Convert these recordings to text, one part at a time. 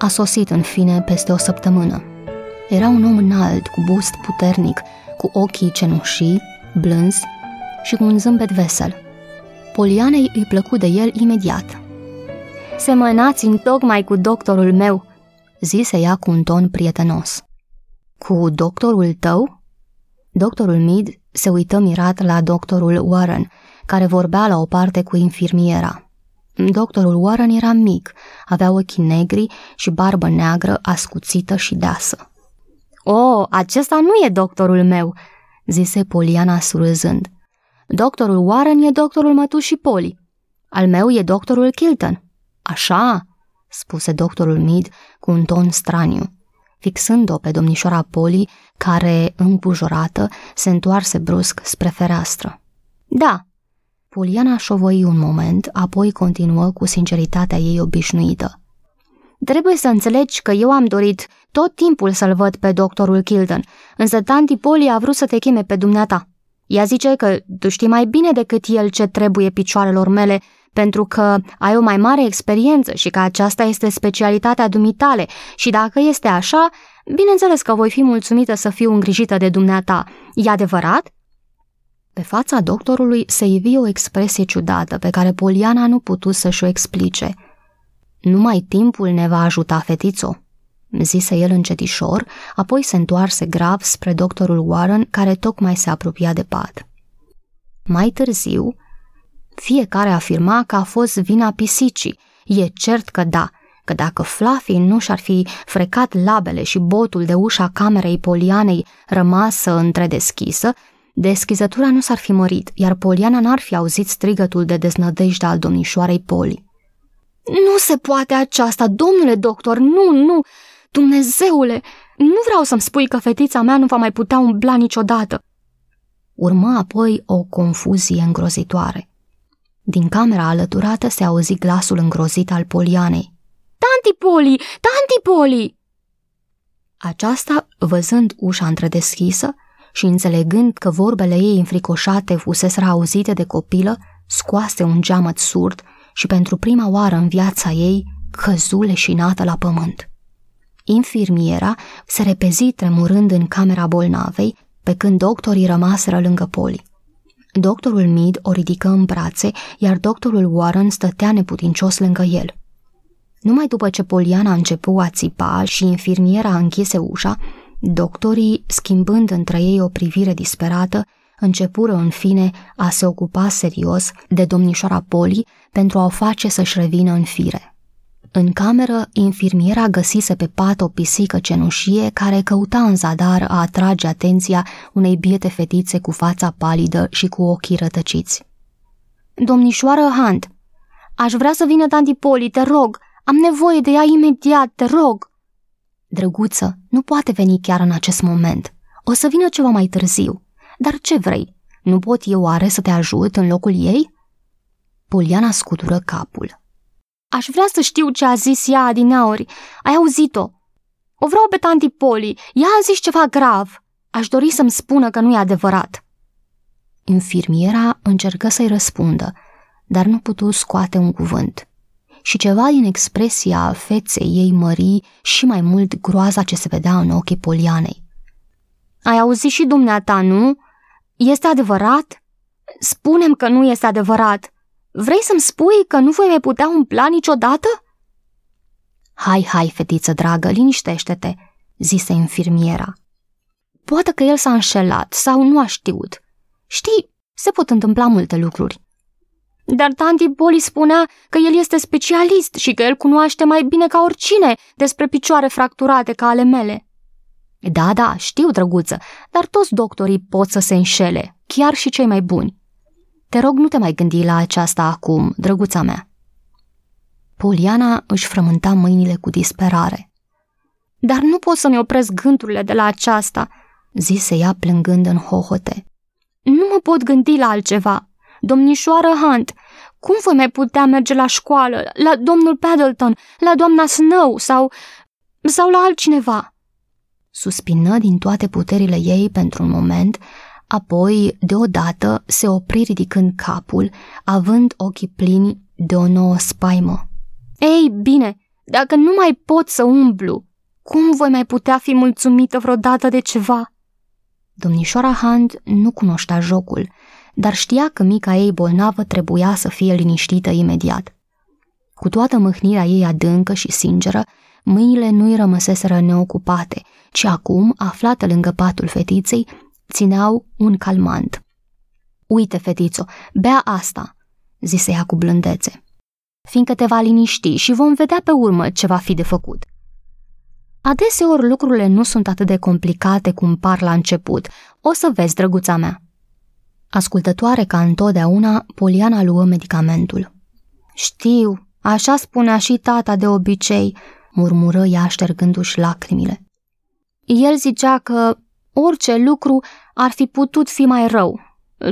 a sosit în fine peste o săptămână. Era un om înalt, cu bust puternic, cu ochii cenușii, blânzi și cu un zâmbet vesel. Polianei îi plăcu de el imediat. Semănați în tocmai cu doctorul meu, zise ea cu un ton prietenos. Cu doctorul tău? Doctorul Mead se uită mirat la doctorul Warren, care vorbea la o parte cu infirmiera. Doctorul Warren era mic, avea ochii negri și barbă neagră ascuțită și deasă. O, acesta nu e doctorul meu, zise Poliana surâzând. Doctorul Warren e doctorul mătușii Poli. Al meu e doctorul Kilton. Așa, spuse doctorul Mead cu un ton straniu, fixând-o pe domnișoara Poli, care, îmbujorată, se întoarse brusc spre fereastră. Da, Poliana șovoi un moment, apoi continuă cu sinceritatea ei obișnuită. Trebuie să înțelegi că eu am dorit tot timpul să-l văd pe doctorul Kilton, însă tanti Poli a vrut să te cheme pe dumneata. Ea zice că tu știi mai bine decât el ce trebuie picioarelor mele, pentru că ai o mai mare experiență și că aceasta este specialitatea dumitale și dacă este așa, bineînțeles că voi fi mulțumită să fiu îngrijită de dumneata. E adevărat? Pe fața doctorului se ivi o expresie ciudată pe care Poliana nu putu să-și o explice. Numai timpul ne va ajuta, fetițo, zise el încetișor, apoi se întoarse grav spre doctorul Warren, care tocmai se apropia de pat. Mai târziu, fiecare afirma că a fost vina pisicii. E cert că da, că dacă Fluffy nu și-ar fi frecat labele și botul de ușa camerei Polianei rămasă întredeschisă, deschizătura nu s-ar fi mărit, iar Poliana n-ar fi auzit strigătul de deznădejde al domnișoarei Poli. Nu se poate aceasta, domnule doctor, nu, nu! Dumnezeule, nu vreau să-mi spui că fetița mea nu va mai putea umbla niciodată. Urmă apoi o confuzie îngrozitoare. Din camera alăturată se auzi glasul îngrozit al Polianei. Tanti Poli! Tanti Poli! Aceasta, văzând ușa întredeschisă, și înțelegând că vorbele ei înfricoșate fuseseră auzite de copilă, scoase un geamăt surd și pentru prima oară în viața ei căzu leșinată la pământ. Infirmiera se repezi tremurând în camera bolnavei, pe când doctorii rămaseră lângă Poli. Doctorul Mead o ridică în brațe, iar doctorul Warren stătea neputincios lângă el. Numai după ce Poliana a început a țipa și infirmiera închise ușa, Doctorii, schimbând între ei o privire disperată, începură în fine a se ocupa serios de domnișoara Poli pentru a o face să-și revină în fire. În cameră, infirmiera găsise pe pat o pisică cenușie care căuta în zadar a atrage atenția unei biete fetițe cu fața palidă și cu ochii rătăciți. Domnișoară Hunt, aș vrea să vină tanti Poli, te rog, am nevoie de ea imediat, te rog. Drăguță, nu poate veni chiar în acest moment. O să vină ceva mai târziu. Dar ce vrei? Nu pot eu oare să te ajut în locul ei? Poliana scutură capul. Aș vrea să știu ce a zis ea adineauri. Ai auzit-o? O vreau pe tanti Poli. Ea a zis ceva grav. Aș dori să-mi spună că nu e adevărat. Infirmiera încercă să-i răspundă, dar nu putu scoate un cuvânt și ceva din expresia feței ei mări și mai mult groaza ce se vedea în ochii Polianei. Ai auzit și dumneata, nu? Este adevărat? Spunem că nu este adevărat. Vrei să-mi spui că nu voi mai putea umpla niciodată? Hai, hai, fetiță dragă, liniștește-te, zise infirmiera. Poate că el s-a înșelat sau nu a știut. Știi, se pot întâmpla multe lucruri. Dar tanti Poli spunea că el este specialist și că el cunoaște mai bine ca oricine despre picioare fracturate ca ale mele. Da, da, știu, drăguță, dar toți doctorii pot să se înșele, chiar și cei mai buni. Te rog, nu te mai gândi la aceasta acum, drăguța mea. Poliana își frământa mâinile cu disperare. dar nu pot să-mi opresc gândurile de la aceasta, zise ea plângând în hohote. Nu mă pot gândi la altceva. Domnișoară Hunt, cum voi mai putea merge la școală, la domnul Paddleton, la doamna Snow sau... sau la altcineva? Suspină din toate puterile ei pentru un moment, apoi, deodată, se opri ridicând capul, având ochii plini de o nouă spaimă. Ei, bine, dacă nu mai pot să umblu, cum voi mai putea fi mulțumită vreodată de ceva? Domnișoara Hunt nu cunoștea jocul, dar știa că mica ei bolnavă trebuia să fie liniștită imediat. Cu toată mâhnirea ei adâncă și sinceră, mâinile nu-i rămăseseră neocupate, ci acum, aflată lângă patul fetiței, țineau un calmant. Uite, fetițo, bea asta, zise ea cu blândețe, fiindcă te va liniști și vom vedea pe urmă ce va fi de făcut. Adeseori lucrurile nu sunt atât de complicate cum par la început. O să vezi, drăguța mea. Ascultătoare ca întotdeauna, Poliana luă medicamentul. Știu, așa spunea și tata de obicei, murmură ea ștergându-și lacrimile. El zicea că orice lucru ar fi putut fi mai rău.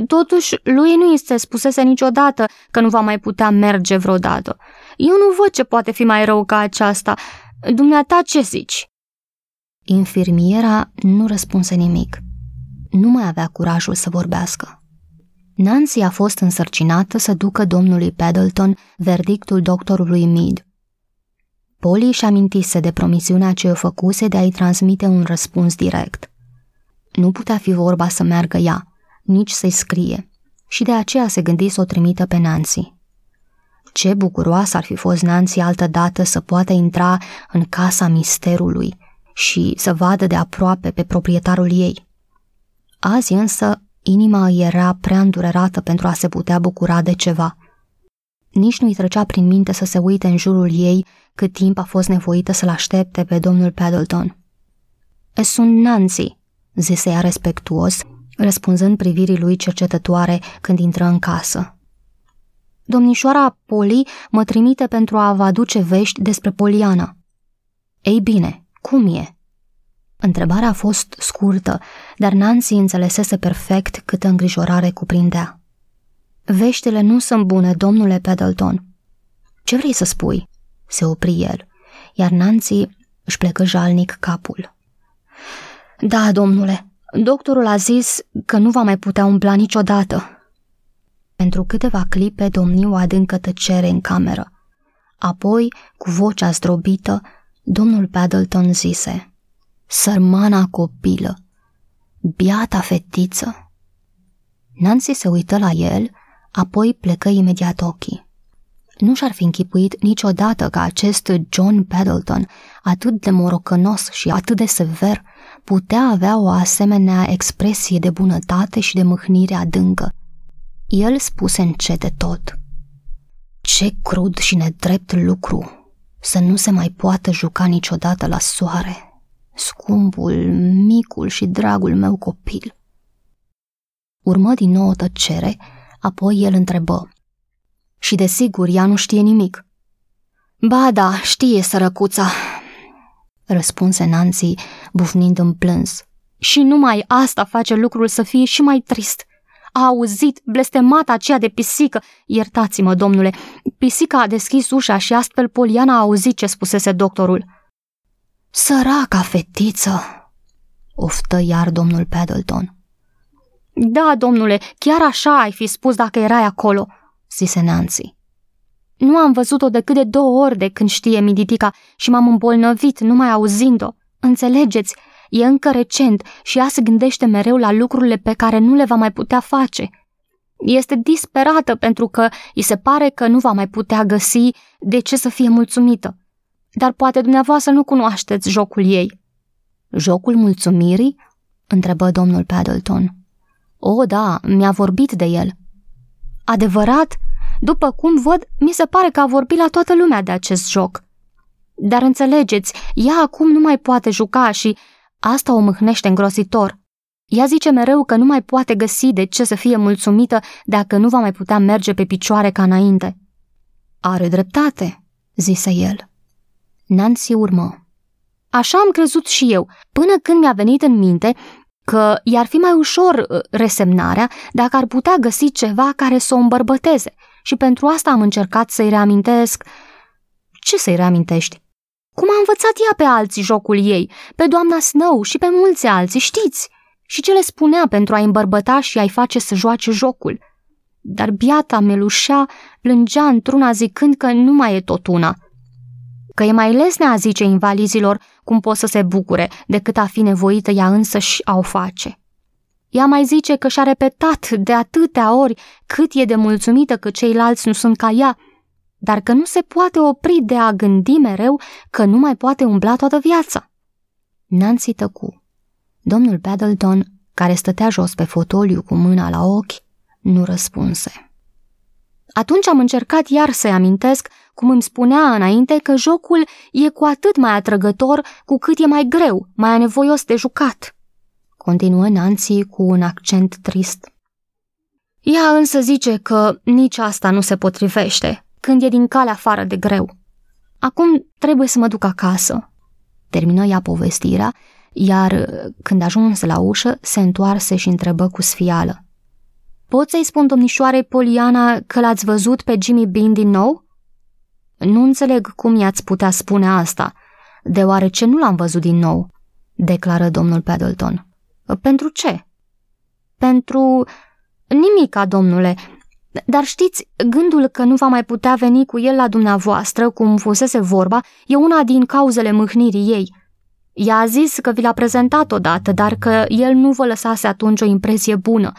Totuși, lui nu este spusese niciodată că nu va mai putea merge vreodată. Eu nu văd ce poate fi mai rău ca aceasta. Dumneata ce zici? Infirmiera nu răspunse nimic. Nu mai avea curajul să vorbească. Nancy a fost însărcinată să ducă domnului Paddleton verdictul doctorului Mead. Polly își amintise de promisiunea ce o făcuse de a-i transmite un răspuns direct. Nu putea fi vorba să meargă ea, nici să-i scrie, și de aceea se gândi să o trimită pe Nancy. Ce bucuroasă ar fi fost Nancy altă dată să poată intra în casa misterului și să vadă de aproape pe proprietarul ei. Azi însă inima îi era prea îndurerată pentru a se putea bucura de ceva. Nici nu-i trecea prin minte să se uite în jurul ei cât timp a fost nevoită să-l aștepte pe domnul Paddleton. Sunt Nancy, zise ea respectuos, răspunzând privirii lui cercetătoare când intră în casă. Domnișoara Poli mă trimite pentru a vă aduce vești despre Poliana. Ei bine, cum e? Întrebarea a fost scurtă, dar Nancy înțelesese perfect câtă îngrijorare cuprindea. Veștile nu sunt bune, domnule Paddleton. Ce vrei să spui? Se opri el, iar Nancy își plecă jalnic capul. Da, domnule, doctorul a zis că nu va mai putea umbla niciodată. Pentru câteva clipe domni o adâncă tăcere în cameră. Apoi, cu vocea zdrobită, domnul Paddleton zise Sărmana copilă, biata fetiță. Nancy se uită la el, apoi plecă imediat ochii. Nu și-ar fi închipuit niciodată că acest John Paddleton, atât de morocănos și atât de sever, putea avea o asemenea expresie de bunătate și de mâhnire adâncă. El spuse încet de tot. Ce crud și nedrept lucru să nu se mai poată juca niciodată la soare, scumpul, micul și dragul meu copil. Urmă din nou o tăcere, apoi el întrebă. Și desigur, ea nu știe nimic. Ba da, știe sărăcuța, răspunse Nancy, bufnind în plâns. Și numai asta face lucrul să fie și mai trist. A auzit blestemata aceea de pisică. Iertați-mă, domnule, pisica a deschis ușa și astfel Poliana a auzit ce spusese doctorul. Săraca fetiță, oftă iar domnul Paddleton. Da, domnule, chiar așa ai fi spus dacă erai acolo, zise Nancy. Nu am văzut-o decât de două ori de când știe Miditica și m-am îmbolnăvit numai auzind-o. Înțelegeți, e încă recent și ea se gândește mereu la lucrurile pe care nu le va mai putea face. Este disperată pentru că îi se pare că nu va mai putea găsi de ce să fie mulțumită. Dar poate dumneavoastră nu cunoașteți jocul ei. Jocul mulțumirii? întrebă domnul Paddleton. O, da, mi-a vorbit de el. Adevărat? După cum văd, mi se pare că a vorbit la toată lumea de acest joc. Dar înțelegeți, ea acum nu mai poate juca și asta o mâhnește îngrositor. Ea zice mereu că nu mai poate găsi de ce să fie mulțumită dacă nu va mai putea merge pe picioare ca înainte. Are dreptate, zise el. Nancy urmă. Așa am crezut și eu, până când mi-a venit în minte că i-ar fi mai ușor uh, resemnarea dacă ar putea găsi ceva care să o îmbărbăteze și pentru asta am încercat să-i reamintesc... Ce să-i reamintești? Cum a învățat ea pe alții jocul ei, pe doamna Snow și pe mulți alții, știți? Și ce le spunea pentru a-i îmbărbăta și a-i face să joace jocul. Dar biata melușea plângea într-una zicând că nu mai e tot una – că e mai lesne a zice invalizilor cum pot să se bucure decât a fi nevoită ea însăși a o face. Ea mai zice că și-a repetat de atâtea ori cât e de mulțumită că ceilalți nu sunt ca ea, dar că nu se poate opri de a gândi mereu că nu mai poate umbla toată viața. Nancy tăcu. Domnul Paddleton, care stătea jos pe fotoliu cu mâna la ochi, nu răspunse. Atunci am încercat iar să-i amintesc cum îmi spunea înainte că jocul e cu atât mai atrăgător cu cât e mai greu, mai anevoios de jucat. Continuă Nancy cu un accent trist. Ea însă zice că nici asta nu se potrivește, când e din calea afară de greu. Acum trebuie să mă duc acasă. Termină ea povestirea, iar când ajuns la ușă, se întoarse și întrebă cu sfială. Pot să-i spun domnișoarei Poliana că l-ați văzut pe Jimmy Bean din nou? Nu înțeleg cum i-ați putea spune asta, deoarece nu l-am văzut din nou, declară domnul Paddleton. Pentru ce? Pentru... nimica, domnule, dar știți, gândul că nu va mai putea veni cu el la dumneavoastră, cum fusese vorba, e una din cauzele mâhnirii ei. Ea a zis că vi l-a prezentat odată, dar că el nu vă lăsase atunci o impresie bună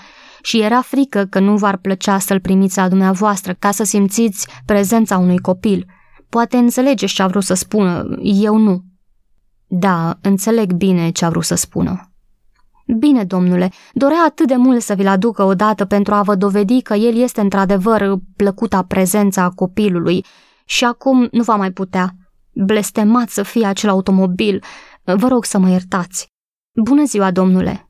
și era frică că nu v-ar plăcea să-l primiți la dumneavoastră ca să simțiți prezența unui copil. Poate înțelegeți ce a vrut să spună, eu nu. Da, înțeleg bine ce a vrut să spună. Bine, domnule, dorea atât de mult să vi-l aducă odată pentru a vă dovedi că el este într-adevăr plăcuta prezența a copilului și acum nu va mai putea. Blestemat să fie acel automobil. Vă rog să mă iertați. Bună ziua, domnule,